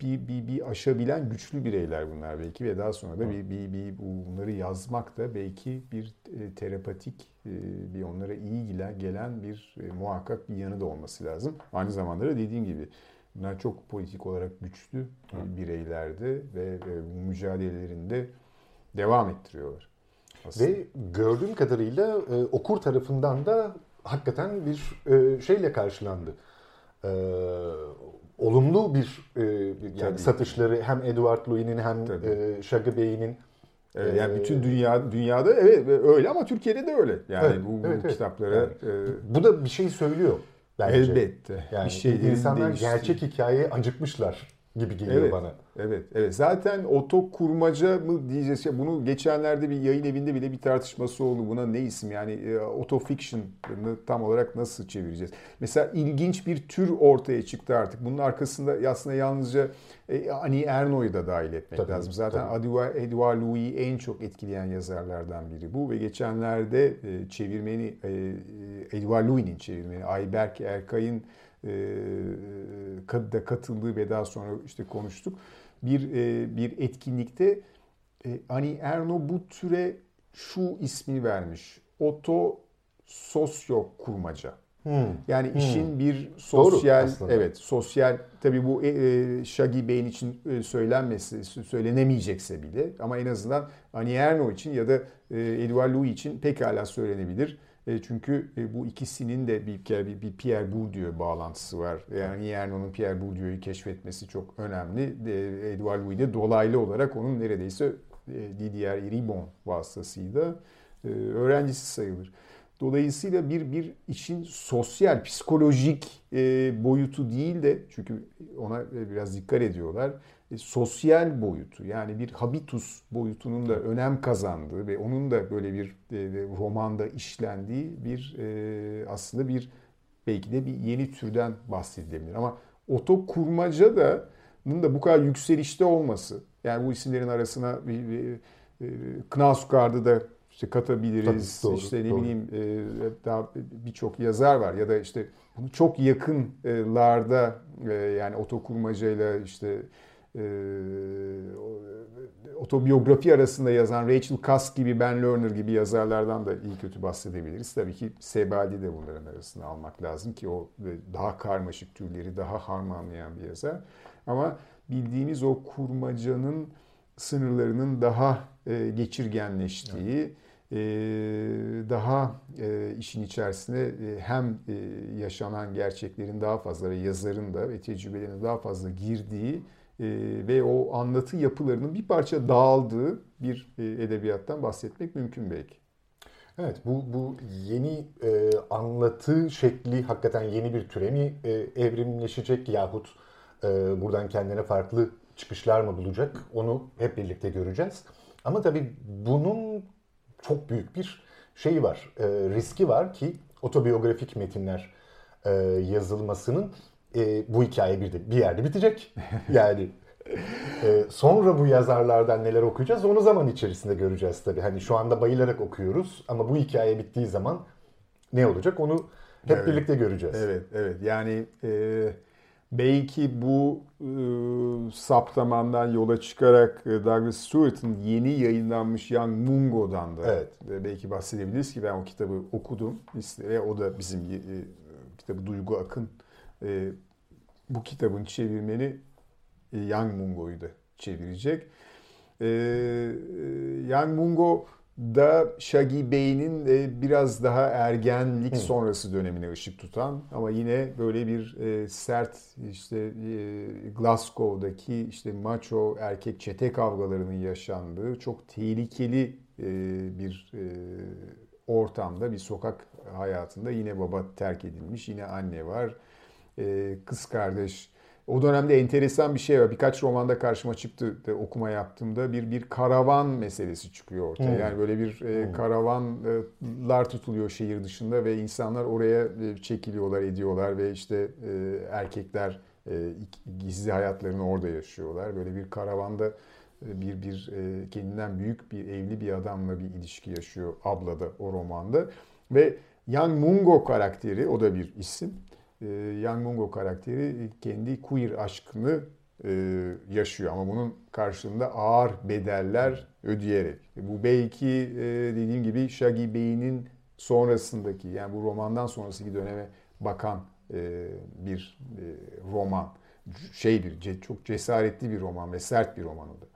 bir, bir, bir aşabilen güçlü bireyler bunlar belki ve daha sonra da bir, bir, bir bunları yazmak da belki bir terapatik bir onlara iyi gelen bir e, muhakkak bir yanı da olması lazım. Aynı zamanda da dediğim gibi bunlar çok politik olarak güçlü e, bireylerdi ve e, bu mücadelelerinde devam ettiriyorlar. Aslında. Ve gördüğüm kadarıyla okur tarafından da hakikaten bir şeyle karşılandı. Olumlu bir e, yani Tabii. satışları hem Edward Louis'nin hem Tabii. e, Shaggy Bey'in Evet, yani bütün dünya dünyada evet öyle ama Türkiye'de de öyle. Yani evet, bu, bu evet, kitaplara yani, e, bu da bir şey söylüyor bence. Elbette. Yani bir şey insanlar gerçek hikayeye acıkmışlar gibi geliyor evet, bana. Evet, evet. Zaten oto kurmaca mı diyeceğiz bunu geçenlerde bir yayın evinde bile bir tartışması oldu. Buna ne isim yani e, auto fiction'ı tam olarak nasıl çevireceğiz? Mesela ilginç bir tür ortaya çıktı artık. Bunun arkasında aslında yalnızca e, Ani Erno'yu da dahil etmek tabii, lazım. Zaten tabii. Edouard Louis'i en çok etkileyen yazarlardan biri bu ve geçenlerde e, çevirmeni e, e Edouard Louis'nin çevirmeni Ayberk Erkay'ın da katıldığı ve daha sonra işte konuştuk. Bir bir etkinlikte Ani Erno bu türe şu ismi vermiş. Oto sosyo kurmaca. Hmm. Yani hmm. işin bir sosyal evet sosyal tabi bu e, e, Shaggy Bey'in için e, söylenmesi söylenemeyecekse bile ama en azından Ani Erno için ya da e, Edouard Louis için pekala söylenebilir. E, çünkü e, bu ikisinin de bir, bir, bir Pierre Bourdieu bağlantısı var. Yani Yerno'nun Pierre Bourdieu'yu keşfetmesi çok önemli. E, Edouard Louis de dolaylı olarak onun neredeyse Didier Ribon vasıtasıyla öğrencisi sayılır. Dolayısıyla bir bir işin sosyal, psikolojik boyutu değil de çünkü ona biraz dikkat ediyorlar e, sosyal boyutu yani bir habitus boyutunun da önem kazandığı ve onun da böyle bir e, romanda işlendiği bir e, aslında bir belki de bir yeni türden bahsedilebilir. Ama oto kurmaca da da bu kadar yükselişte olması yani bu isimlerin arasına bir, bir, bir Knausgaard'ı da işte katabiliriz. Tabii, doğru, işte ne doğru. bileyim daha birçok yazar var ya da işte bunu çok yakınlarda yani otokurmacayla işte e, otobiyografi arasında yazan Rachel Cusk gibi Ben Lerner gibi yazarlardan da iyi kötü bahsedebiliriz. Tabii ki Sebali de bunların arasında almak lazım ki o daha karmaşık türleri daha harmanlayan bir yazar. Ama bildiğimiz o kurmacanın sınırlarının daha e, geçirgenleştiği, evet daha işin içerisine hem yaşanan gerçeklerin daha fazla ve yazarın da ve tecrübelerinin daha fazla girdiği e, ve o anlatı yapılarının bir parça dağıldığı bir e, edebiyattan bahsetmek mümkün belki. Evet bu, bu yeni e, anlatı şekli hakikaten yeni bir türe mi e, evrimleşecek yahut e, buradan kendine farklı çıkışlar mı bulacak onu hep birlikte göreceğiz. Ama tabii bunun çok büyük bir şeyi var, e, riski var ki otobiyografik metinler e, yazılmasının e, bu hikaye bir de bir yerde bitecek. Yani e, sonra bu yazarlardan neler okuyacağız onu zaman içerisinde göreceğiz tabii. Hani şu anda bayılarak okuyoruz ama bu hikaye bittiği zaman ne olacak onu hep evet. birlikte göreceğiz. Evet, evet. Yani e, belki bu e, saptamandan yola çıkarak e, Douglas Stewart'ın yeni yayınlanmış Young Mungo'dan da evet. e, belki bahsedebiliriz ki ben o kitabı okudum ve o da bizim e, kitabı Duygu Akın e, bu kitabın çevirmeni e, Yang Mungo'yu da çevirecek. E, e Yang Mungo da Shaggy Bey'in e, biraz daha ergenlik Hı. sonrası dönemine ışık tutan ama yine böyle bir e, sert işte e, Glasgow'daki işte macho erkek çete kavgalarının yaşandığı çok tehlikeli e, bir e, ortamda bir sokak hayatında yine baba terk edilmiş yine anne var e, kız kardeş. O dönemde enteresan bir şey var. Birkaç romanda karşıma çıktı de okuma yaptığımda bir bir karavan meselesi çıkıyor ortaya. Hmm. Yani böyle bir e, hmm. karavanlar tutuluyor şehir dışında ve insanlar oraya e, çekiliyorlar, ediyorlar ve işte e, erkekler e, gizli hayatlarını orada yaşıyorlar. Böyle bir karavanda e, bir bir e, kendinden büyük bir evli bir adamla bir ilişki yaşıyor abla da o romanda ve Yang Mungo karakteri o da bir isim e, Yang Mungo karakteri kendi queer aşkını e, yaşıyor ama bunun karşılığında ağır bedeller ödeyerek. Bu belki e, dediğim gibi Shaggy Bey'in sonrasındaki yani bu romandan sonrasındaki döneme bakan e, bir roman. Şey bir çok cesaretli bir roman ve sert bir roman o da.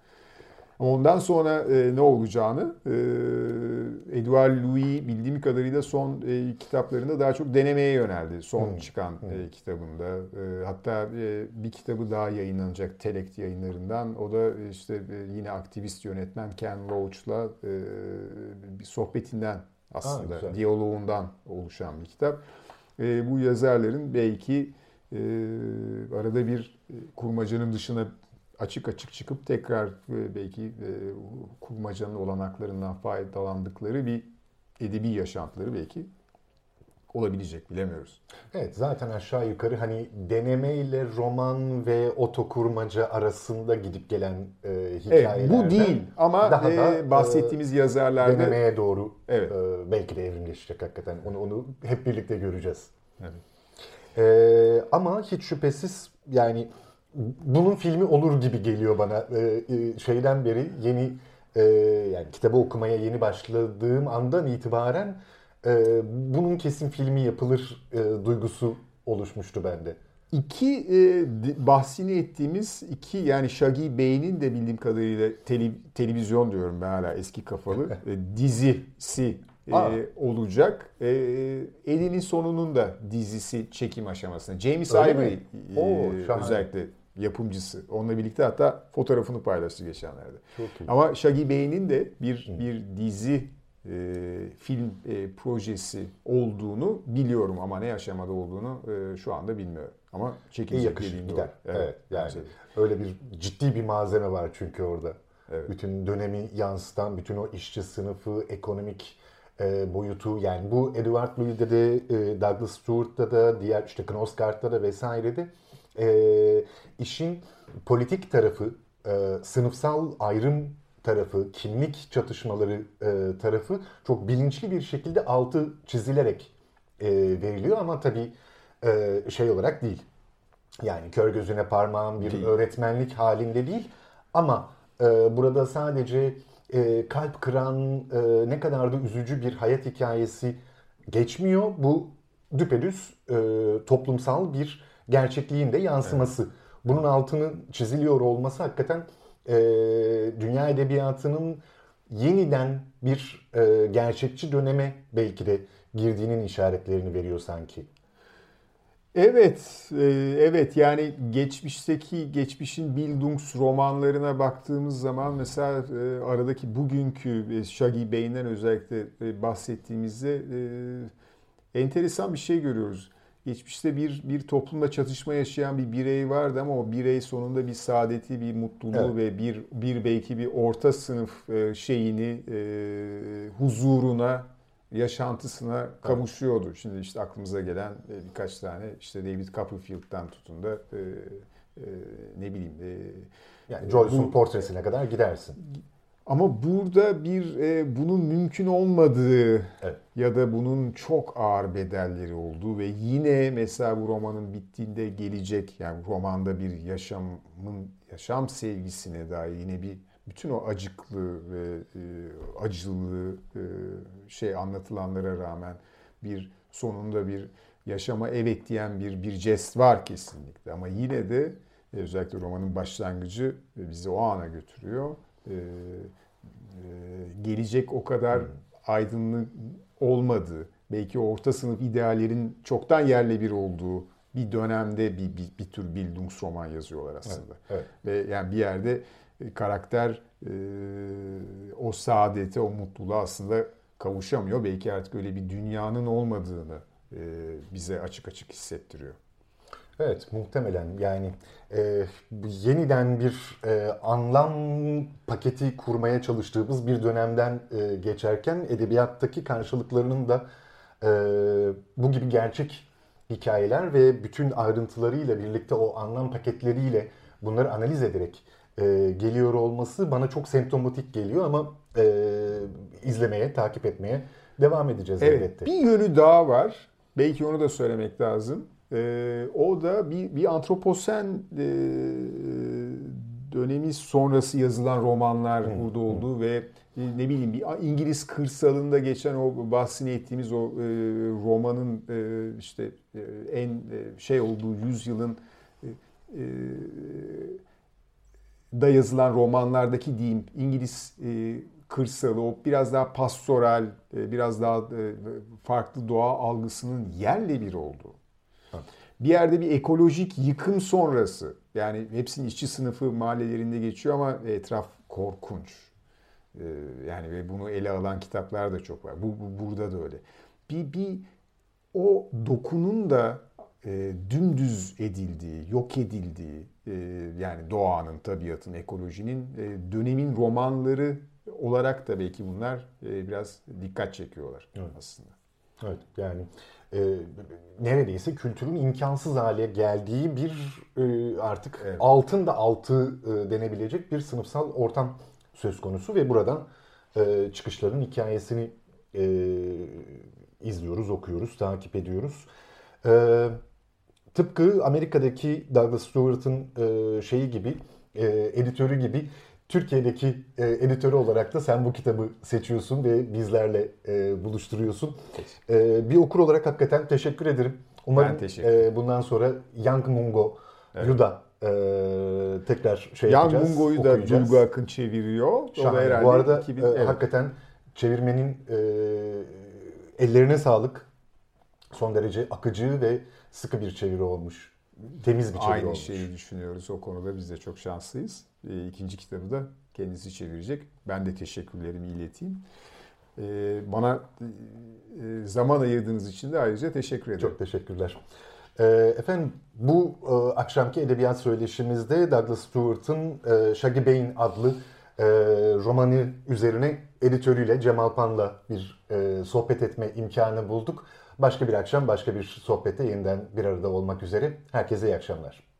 Ondan sonra e, ne olacağını e, Edouard Louis bildiğim kadarıyla son e, kitaplarında daha çok denemeye yöneldi. Son hmm. çıkan hmm. E, kitabında. E, hatta e, bir kitabı daha yayınlanacak Telekt yayınlarından. O da işte e, yine aktivist yönetmen Ken Loach'la e, bir sohbetinden aslında ha, diyaloğundan oluşan bir kitap. E, bu yazarların belki e, arada bir e, kurmacanın dışına açık açık çıkıp tekrar e, belki e, kurmacanın olanaklarından faydalandıkları bir edebi yaşantıları belki olabilecek bilemiyoruz. Evet zaten aşağı yukarı hani deneme ile roman ve otokurmaca arasında gidip gelen e, hikayelerden. Evet, bu değil ama daha e, da, bahsettiğimiz e, yazarlarda denemeye doğru evet. e, belki de evrimleşecek hakikaten. Onu onu hep birlikte göreceğiz. Evet. E, ama hiç şüphesiz yani bunun filmi olur gibi geliyor bana. E, e, şeyden beri yeni e, yani kitabı okumaya yeni başladığım andan itibaren e, bunun kesin filmi yapılır e, duygusu oluşmuştu bende. İki e, bahsini ettiğimiz iki yani Shaggy Bey'in de bildiğim kadarıyla tele, televizyon diyorum ben hala eski kafalı (laughs) e, dizisi e, olacak. E, Elinin sonunun da dizisi çekim aşamasında. James Ivory e, özellikle yapımcısı. Onunla birlikte hatta fotoğrafını paylaştı geçenlerde. Çok iyi. Ama Shaggy Bey'in de bir bir dizi e, film e, projesi olduğunu biliyorum ama ne aşamada olduğunu e, şu anda bilmiyorum. Ama çekilecek dediğim gider. Evet, evet yani öyle bir ciddi bir malzeme var çünkü orada. Evet. Bütün dönemi yansıtan, bütün o işçi sınıfı, ekonomik e, boyutu yani bu Edward Louis'de de, e, Douglas Stewart'ta da, diğer işte Knosgaard'da da vesairede e, işin politik tarafı, e, sınıfsal ayrım tarafı, kimlik çatışmaları e, tarafı çok bilinçli bir şekilde altı çizilerek e, veriliyor ama tabii e, şey olarak değil. Yani kör gözüne parmağın bir değil. öğretmenlik halinde değil ama e, burada sadece e, kalp kıran e, ne kadar da üzücü bir hayat hikayesi geçmiyor. Bu düpedüz e, toplumsal bir gerçekliğin de yansıması. Evet. Bunun altının çiziliyor olması hakikaten e, dünya edebiyatının yeniden bir e, gerçekçi döneme belki de girdiğinin işaretlerini veriyor sanki. Evet, e, evet yani geçmişteki geçmişin Bildungs romanlarına baktığımız zaman mesela e, aradaki bugünkü e, Shaggy Bey'den özellikle bahsettiğimizde enteresan bir şey görüyoruz. Geçmişte bir bir toplumda çatışma yaşayan bir birey vardı ama o birey sonunda bir saadeti, bir mutluluğu evet. ve bir bir belki bir orta sınıf şeyini huzuruna yaşantısına kavuşuyordu. Şimdi işte aklımıza gelen e, birkaç tane işte David Copperfield'dan tutun da e, e, ne bileyim. E, yani Joyce'un portresine kadar gidersin. Ama burada bir e, bunun mümkün olmadığı evet. ya da bunun çok ağır bedelleri olduğu ve yine mesela bu romanın bittiğinde gelecek yani romanda bir yaşamın yaşam sevgisine dair yine bir bütün o acıklı ve e, acılı e, şey anlatılanlara rağmen bir sonunda bir yaşama evet diyen bir bir jest var kesinlikle ama yine de e, özellikle romanın başlangıcı bizi o ana götürüyor. E, e, gelecek o kadar hmm. aydınlık olmadığı, belki orta sınıf ideallerin çoktan yerle bir olduğu bir dönemde bir, bir, bir tür Bildungsroman yazıyorlar aslında. Evet, evet. Ve yani bir yerde e, karakter e, o saadete, o mutluluğa aslında kavuşamıyor. Belki artık öyle bir dünyanın olmadığını e, bize açık açık hissettiriyor. Evet muhtemelen yani e, yeniden bir e, anlam paketi kurmaya çalıştığımız bir dönemden e, geçerken edebiyattaki karşılıklarının da e, bu gibi gerçek hikayeler ve bütün ayrıntılarıyla birlikte o anlam paketleriyle bunları analiz ederek e, geliyor olması bana çok semptomatik geliyor ama e, izlemeye, takip etmeye devam edeceğiz evet, elbette. Bir yönü daha var. Belki onu da söylemek lazım. E, o da bir, bir antroposen e, dönemi sonrası yazılan romanlar hmm. burada olduğu hmm. ve ne bileyim bir İngiliz kırsalında geçen o bahsini ettiğimiz o e, romanın e, işte e, en e, şey olduğu yüzyılın e, e, da yazılan romanlardaki diyeyim İngiliz e, kırsalı, o biraz daha pastoral, e, biraz daha e, farklı doğa algısının yerle bir olduğu. Bir yerde bir ekolojik yıkım sonrası, yani hepsinin işçi sınıfı mahallelerinde geçiyor ama etraf korkunç. E, yani ve bunu ele alan kitaplar da çok var. Bu, bu burada da öyle. Bir, bir o dokunun da e, dümdüz edildiği, yok edildiği, e, yani doğanın, tabiatın, ekolojinin, e, dönemin romanları olarak da belki bunlar e, biraz dikkat çekiyorlar evet. aslında. Evet yani e, neredeyse kültürün imkansız hale geldiği bir e, artık evet. altın da altı e, denebilecek bir sınıfsal ortam söz konusu ve buradan e, çıkışların hikayesini e, izliyoruz, okuyoruz, takip ediyoruz. E, tıpkı Amerika'daki Douglas Stewart'ın e, şeyi gibi, e, editörü gibi Türkiye'deki e, editörü olarak da sen bu kitabı seçiyorsun ve bizlerle e, buluşturuyorsun. E, bir okur olarak hakikaten teşekkür ederim. Umarım e, bundan sonra Young Mungo evet. Yuda e, tekrar şey Young yapacağız. Mungo'yu da Duygu Akın çeviriyor. Şahane. Bu arada 2000, e, evet. hakikaten çevirmenin e, ellerine sağlık. Son derece akıcı ve sıkı bir çeviri olmuş. Temiz bir çeviri Aynı olmuş. şeyi düşünüyoruz. O konuda biz de çok şanslıyız. E, ikinci kitabı da kendisi çevirecek. Ben de teşekkürlerimi ileteyim. E, bana e, zaman ayırdığınız için de ayrıca teşekkür ederim. Çok teşekkürler. Efendim bu akşamki edebiyat söyleşimizde Douglas Stewart'ın Shaggy Bane adlı romanı üzerine editörüyle Cemal Pan'la bir sohbet etme imkanı bulduk. Başka bir akşam başka bir sohbette yeniden bir arada olmak üzere. Herkese iyi akşamlar.